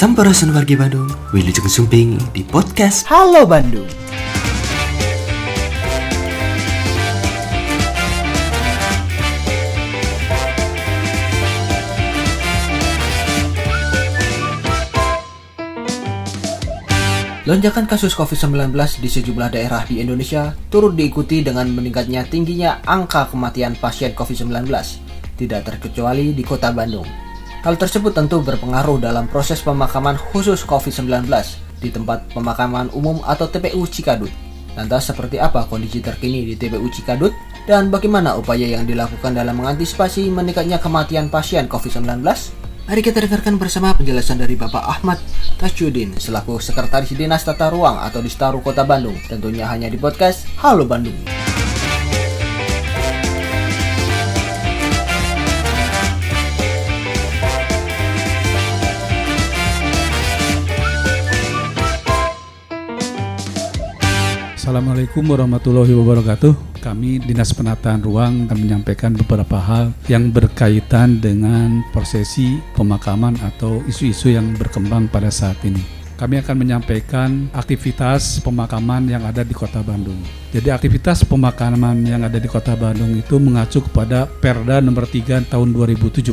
Sampurasun wargi Bandung, Wilujeng Sumping di podcast Halo Bandung. Lonjakan kasus COVID-19 di sejumlah daerah di Indonesia turut diikuti dengan meningkatnya tingginya angka kematian pasien COVID-19, tidak terkecuali di kota Bandung. Hal tersebut tentu berpengaruh dalam proses pemakaman khusus COVID-19 di tempat pemakaman umum atau TPU Cikadut. Lantas seperti apa kondisi terkini di TPU Cikadut dan bagaimana upaya yang dilakukan dalam mengantisipasi meningkatnya kematian pasien COVID-19? Mari kita dengarkan bersama penjelasan dari Bapak Ahmad Tasyudin selaku Sekretaris Dinas Tata Ruang atau Distaru Kota Bandung. Tentunya hanya di podcast Halo Bandung. Assalamualaikum warahmatullahi wabarakatuh. Kami Dinas Penataan Ruang akan menyampaikan beberapa hal yang berkaitan dengan prosesi pemakaman atau isu-isu yang berkembang pada saat ini. Kami akan menyampaikan aktivitas pemakaman yang ada di Kota Bandung. Jadi aktivitas pemakaman yang ada di Kota Bandung itu mengacu kepada Perda nomor 3 tahun 2017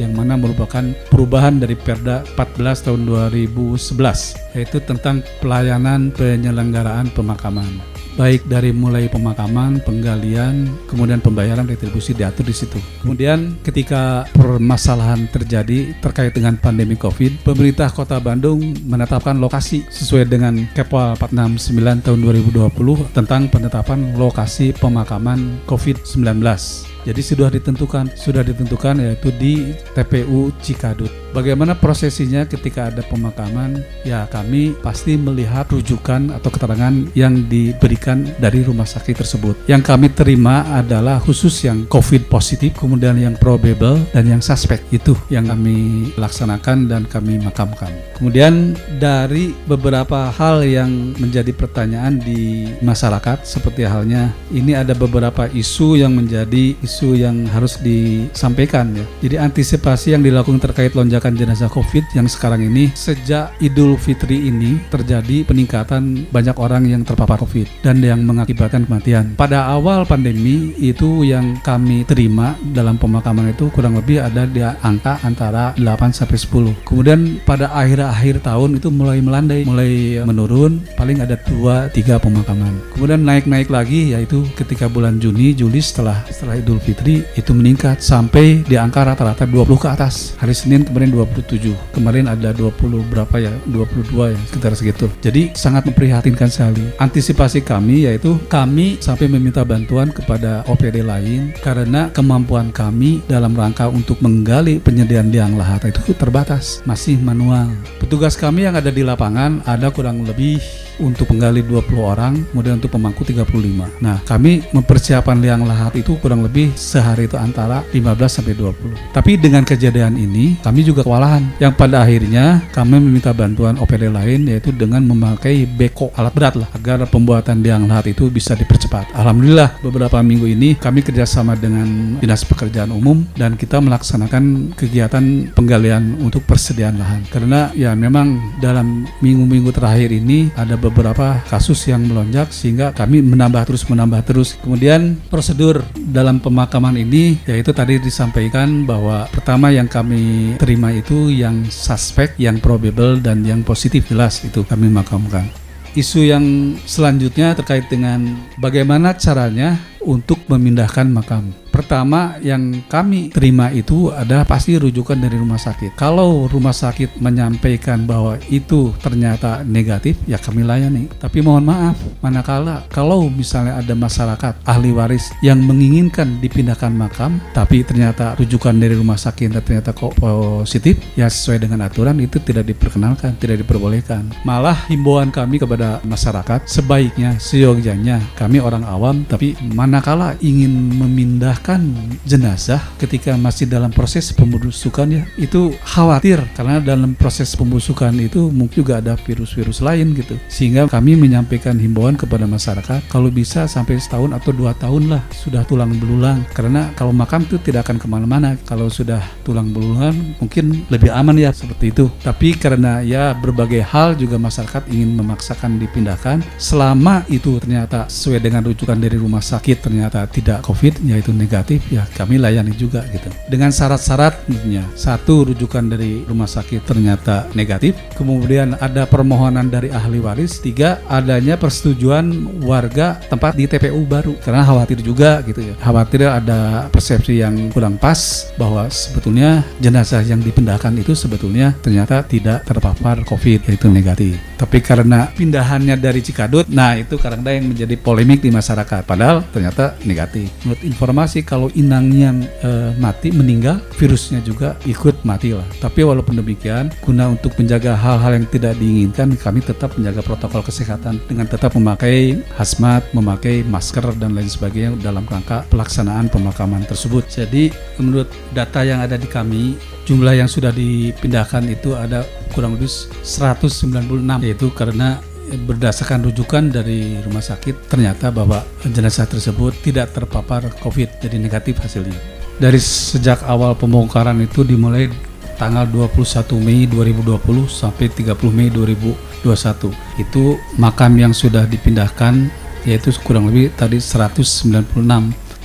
yang mana merupakan perubahan dari Perda 14 tahun 2011 yaitu tentang pelayanan penyelenggaraan pemakaman baik dari mulai pemakaman, penggalian, kemudian pembayaran retribusi diatur di situ. Kemudian ketika permasalahan terjadi terkait dengan pandemi Covid, pemerintah Kota Bandung menetapkan lokasi sesuai dengan Kepwal 469 tahun 2020 tentang penetapan lokasi pemakaman Covid-19. Jadi sudah ditentukan, sudah ditentukan yaitu di TPU Cikadut. Bagaimana prosesinya ketika ada pemakaman? Ya kami pasti melihat rujukan atau keterangan yang diberikan dari rumah sakit tersebut. Yang kami terima adalah khusus yang COVID positif, kemudian yang probable dan yang suspek itu yang kami laksanakan dan kami makamkan. Kemudian dari beberapa hal yang menjadi pertanyaan di masyarakat seperti halnya ini ada beberapa isu yang menjadi isu yang harus disampaikan ya. Jadi antisipasi yang dilakukan terkait lonjakan jenazah COVID yang sekarang ini sejak Idul Fitri ini terjadi peningkatan banyak orang yang terpapar COVID dan yang mengakibatkan kematian. Pada awal pandemi itu yang kami terima dalam pemakaman itu kurang lebih ada di angka antara 8 sampai 10. Kemudian pada akhir-akhir tahun itu mulai melandai, mulai menurun, paling ada 2 3 pemakaman. Kemudian naik-naik lagi yaitu ketika bulan Juni, Juli setelah setelah Idul Fitri itu meningkat sampai di angka rata-rata 20 ke atas. Hari Senin kemarin 27. Kemarin ada 20 berapa ya? 22 ya, sekitar segitu. Jadi sangat memprihatinkan sekali. Antisipasi kami yaitu kami sampai meminta bantuan kepada OPD lain karena kemampuan kami dalam rangka untuk menggali penyediaan liang lahat itu terbatas, masih manual. Petugas kami yang ada di lapangan ada kurang lebih untuk penggali 20 orang, kemudian untuk pemangku 35. Nah, kami mempersiapkan liang lahat itu kurang lebih sehari itu antara 15 sampai 20. Tapi dengan kejadian ini, kami juga kewalahan. Yang pada akhirnya kami meminta bantuan OPD lain yaitu dengan memakai beko alat berat lah agar pembuatan liang lahat itu bisa dipercepat. Alhamdulillah beberapa minggu ini kami kerjasama dengan Dinas Pekerjaan Umum dan kita melaksanakan kegiatan penggalian untuk persediaan lahan. Karena ya memang dalam minggu-minggu terakhir ini ada beberapa kasus yang melonjak sehingga kami menambah terus menambah terus. Kemudian prosedur dalam pemakaman ini yaitu tadi disampaikan bahwa pertama yang kami terima itu yang suspek, yang probable dan yang positif jelas itu kami makamkan. Isu yang selanjutnya terkait dengan bagaimana caranya untuk memindahkan makam. Pertama yang kami terima itu ada pasti rujukan dari rumah sakit. Kalau rumah sakit menyampaikan bahwa itu ternyata negatif, ya kami layani. Tapi mohon maaf, manakala kalau misalnya ada masyarakat ahli waris yang menginginkan dipindahkan makam, tapi ternyata rujukan dari rumah sakit ternyata kok positif, ya sesuai dengan aturan itu tidak diperkenalkan, tidak diperbolehkan. Malah himbauan kami kepada masyarakat sebaiknya seyogyanya kami orang awam, tapi manakala ingin memindah memindahkan jenazah ketika masih dalam proses pembusukan ya itu khawatir karena dalam proses pembusukan itu mungkin juga ada virus-virus lain gitu. Sehingga kami menyampaikan himbauan kepada masyarakat kalau bisa sampai setahun atau dua tahun lah sudah tulang belulang. Karena kalau makam itu tidak akan ke mana-mana. Kalau sudah tulang belulang mungkin lebih aman ya seperti itu. Tapi karena ya berbagai hal juga masyarakat ingin memaksakan dipindahkan. Selama itu ternyata sesuai dengan rujukan dari rumah sakit ternyata tidak COVID yaitu negatif ya kami layani juga gitu. Dengan syarat-syarat tentunya satu rujukan dari rumah sakit ternyata negatif kemudian ada permohonan dari ahli waris tiga adanya persetujuan warga tempat di TPU baru karena khawatir juga gitu ya. Khawatir ada persepsi yang kurang pas bahwa sebetulnya jenazah yang dipindahkan itu sebetulnya ternyata tidak terpapar COVID yaitu negatif. Tapi karena pindahannya dari Cikadut nah itu kadang yang menjadi polemik di masyarakat padahal ternyata negatif. Menurut informasi kalau inangnya e, mati meninggal virusnya juga ikut mati lah. Tapi walaupun demikian guna untuk menjaga hal-hal yang tidak diinginkan kami tetap menjaga protokol kesehatan dengan tetap memakai hazmat memakai masker dan lain sebagainya dalam rangka pelaksanaan pemakaman tersebut. Jadi menurut data yang ada di kami jumlah yang sudah dipindahkan itu ada kurang lebih 196 yaitu karena berdasarkan rujukan dari rumah sakit ternyata bahwa jenazah tersebut tidak terpapar COVID jadi negatif hasilnya. Dari sejak awal pembongkaran itu dimulai tanggal 21 Mei 2020 sampai 30 Mei 2021. Itu makam yang sudah dipindahkan yaitu kurang lebih tadi 196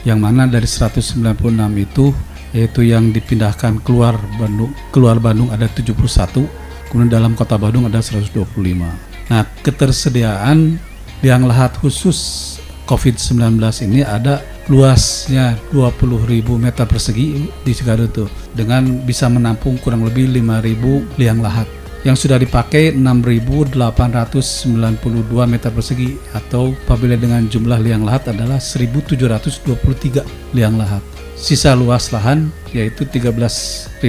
yang mana dari 196 itu yaitu yang dipindahkan keluar Bandung keluar Bandung ada 71 kemudian dalam kota Bandung ada 125 Nah, ketersediaan liang lahat khusus COVID-19 ini ada luasnya 20.000 meter persegi di Cikadut tuh dengan bisa menampung kurang lebih 5.000 liang lahat yang sudah dipakai 6.892 meter persegi atau apabila dengan jumlah liang lahat adalah 1.723 liang lahat. Sisa luas lahan yaitu 13.108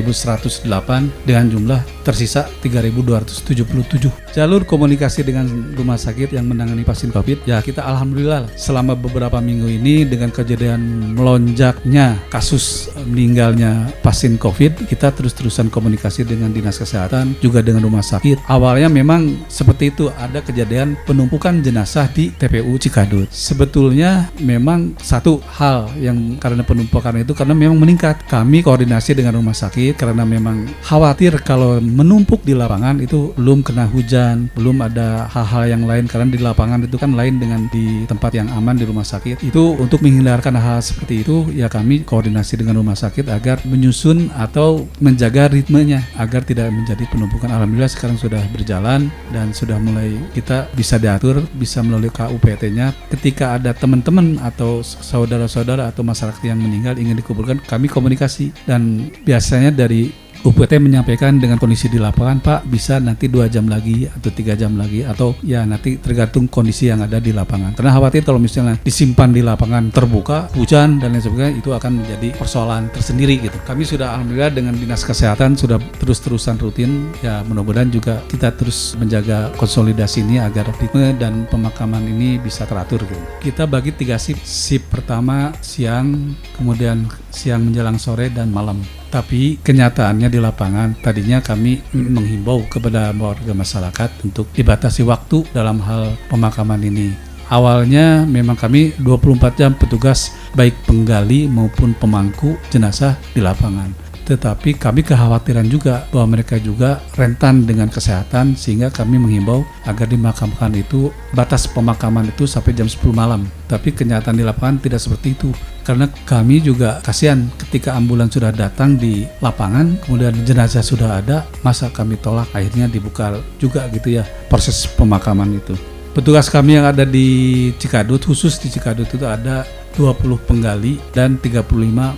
dengan jumlah tersisa 3.277. Jalur komunikasi dengan rumah sakit yang menangani pasien COVID, ya kita alhamdulillah selama beberapa minggu ini dengan kejadian melonjaknya kasus meninggalnya pasien COVID, kita terus-terusan komunikasi dengan dinas kesehatan juga dengan rumah sakit. Awalnya memang seperti itu ada kejadian penumpukan jenazah di TPU Cikadut. Sebetulnya memang satu hal yang karena penumpukan itu karena memang meningkat. Kami kami koordinasi dengan rumah sakit karena memang khawatir kalau menumpuk di lapangan itu belum kena hujan, belum ada hal-hal yang lain karena di lapangan itu kan lain dengan di tempat yang aman di rumah sakit. Itu untuk menghindarkan hal, seperti itu ya kami koordinasi dengan rumah sakit agar menyusun atau menjaga ritmenya agar tidak menjadi penumpukan. Alhamdulillah sekarang sudah berjalan dan sudah mulai kita bisa diatur, bisa melalui KUPT-nya. Ketika ada teman-teman atau saudara-saudara atau masyarakat yang meninggal ingin dikuburkan, kami komunikasi dan biasanya dari UPT menyampaikan dengan kondisi di lapangan Pak bisa nanti dua jam lagi atau tiga jam lagi atau ya nanti tergantung kondisi yang ada di lapangan. Karena khawatir kalau misalnya disimpan di lapangan terbuka hujan dan lain sebagainya itu akan menjadi persoalan tersendiri gitu. Kami sudah alhamdulillah dengan dinas kesehatan sudah terus-terusan rutin. Ya mudah-mudahan juga kita terus menjaga konsolidasi ini agar ritme dan pemakaman ini bisa teratur gitu. kita bagi tiga sip sip pertama siang kemudian siang menjelang sore dan malam tapi kenyataannya di lapangan tadinya kami menghimbau kepada warga masyarakat untuk dibatasi waktu dalam hal pemakaman ini. Awalnya memang kami 24 jam petugas baik penggali maupun pemangku jenazah di lapangan tetapi kami kekhawatiran juga bahwa mereka juga rentan dengan kesehatan sehingga kami menghimbau agar dimakamkan itu batas pemakaman itu sampai jam 10 malam. Tapi kenyataan di lapangan tidak seperti itu karena kami juga kasihan ketika ambulans sudah datang di lapangan kemudian jenazah sudah ada masa kami tolak akhirnya dibuka juga gitu ya proses pemakaman itu. Petugas kami yang ada di Cikadut khusus di Cikadut itu ada 20 penggali dan 35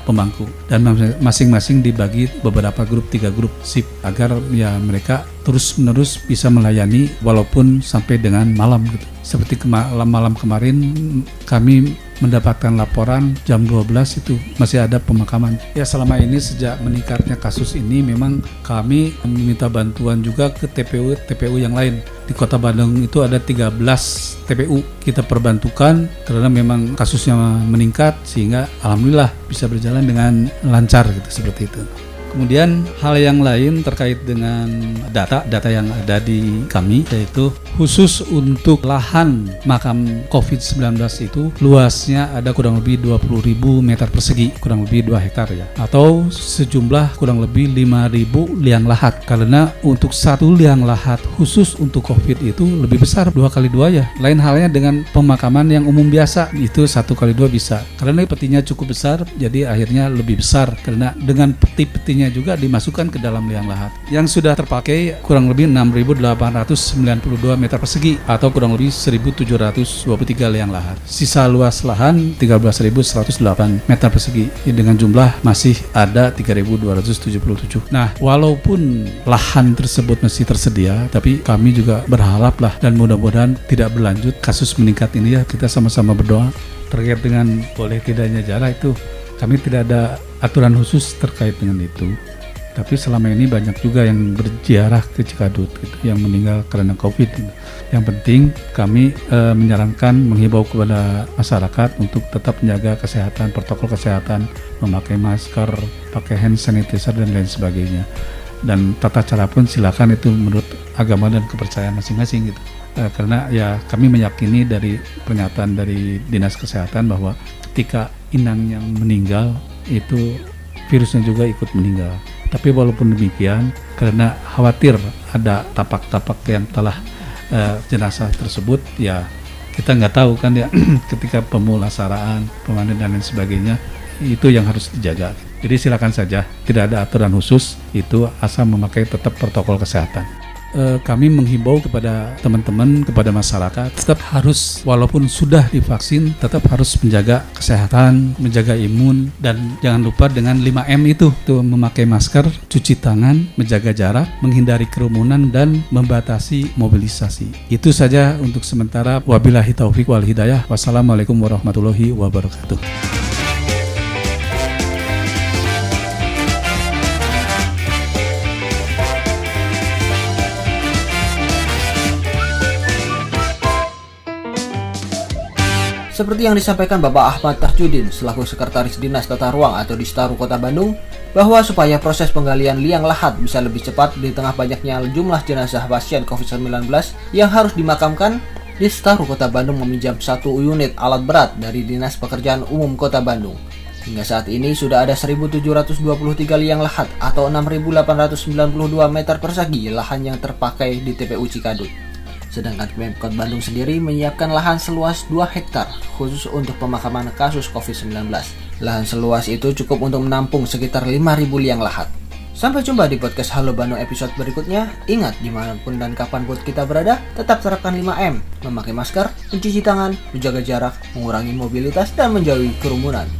pemangku. Dan masing-masing dibagi beberapa grup tiga grup sip agar ya mereka terus menerus bisa melayani walaupun sampai dengan malam gitu. Seperti malam malam kemarin kami mendapatkan laporan jam 12 itu masih ada pemakaman. Ya selama ini sejak meningkatnya kasus ini memang kami meminta bantuan juga ke TPU TPU yang lain. Di Kota Bandung itu ada 13 TPU kita perbantukan karena memang kasusnya meningkat sehingga alhamdulillah bisa berjalan dengan lancar gitu seperti itu. Kemudian hal yang lain terkait dengan data, data yang ada di kami yaitu khusus untuk lahan makam COVID-19 itu luasnya ada kurang lebih 20.000 meter persegi, kurang lebih 2 hektar ya. Atau sejumlah kurang lebih 5.000 liang lahat. Karena untuk satu liang lahat khusus untuk COVID itu lebih besar dua kali dua ya. Lain halnya dengan pemakaman yang umum biasa itu satu kali dua bisa. Karena petinya cukup besar, jadi akhirnya lebih besar. Karena dengan peti-peti juga dimasukkan ke dalam liang lahat yang sudah terpakai kurang lebih 6.892 meter persegi atau kurang lebih 1.723 liang lahat. Sisa luas lahan 13.108 meter persegi dengan jumlah masih ada 3.277. Nah, walaupun lahan tersebut masih tersedia, tapi kami juga berharap lah dan mudah-mudahan tidak berlanjut kasus meningkat ini ya kita sama-sama berdoa terkait dengan boleh tidaknya jarak itu kami tidak ada aturan khusus terkait dengan itu. Tapi selama ini banyak juga yang berziarah ke Cikadut gitu, yang meninggal karena COVID. Gitu. Yang penting kami e, menyarankan menghibau kepada masyarakat untuk tetap menjaga kesehatan, protokol kesehatan, memakai masker, pakai hand sanitizer dan lain sebagainya. Dan tata cara pun silakan itu menurut agama dan kepercayaan masing-masing gitu. E, karena ya kami meyakini dari pernyataan dari dinas kesehatan bahwa ketika inang yang meninggal itu virusnya juga ikut meninggal. Tapi walaupun demikian, karena khawatir ada tapak-tapak yang telah uh, jenazah tersebut, ya kita nggak tahu kan ya ketika pemulasaraan, pemandian dan lain sebagainya itu yang harus dijaga. Jadi silakan saja, tidak ada aturan khusus itu asal memakai tetap protokol kesehatan eh, kami menghimbau kepada teman-teman, kepada masyarakat tetap harus walaupun sudah divaksin tetap harus menjaga kesehatan, menjaga imun dan jangan lupa dengan 5M itu tuh memakai masker, cuci tangan, menjaga jarak, menghindari kerumunan dan membatasi mobilisasi. Itu saja untuk sementara. Wabillahi taufik wal hidayah. Wassalamualaikum warahmatullahi wabarakatuh. Seperti yang disampaikan Bapak Ahmad Tahjudin selaku Sekretaris Dinas Tata Ruang atau di Staru Kota Bandung, bahwa supaya proses penggalian liang lahat bisa lebih cepat di tengah banyaknya jumlah jenazah pasien COVID-19 yang harus dimakamkan, di Staru Kota Bandung meminjam satu unit alat berat dari Dinas Pekerjaan Umum Kota Bandung. Hingga saat ini sudah ada 1.723 liang lahat atau 6.892 meter persegi lahan yang terpakai di TPU Cikadut. Sedangkan Pemkot Bandung sendiri menyiapkan lahan seluas 2 hektar khusus untuk pemakaman kasus COVID-19. Lahan seluas itu cukup untuk menampung sekitar 5.000 liang lahat. Sampai jumpa di podcast Halo Bandung episode berikutnya. Ingat, di mana pun dan kapan buat kita berada, tetap terapkan 5M. Memakai masker, mencuci tangan, menjaga jarak, mengurangi mobilitas, dan menjauhi kerumunan.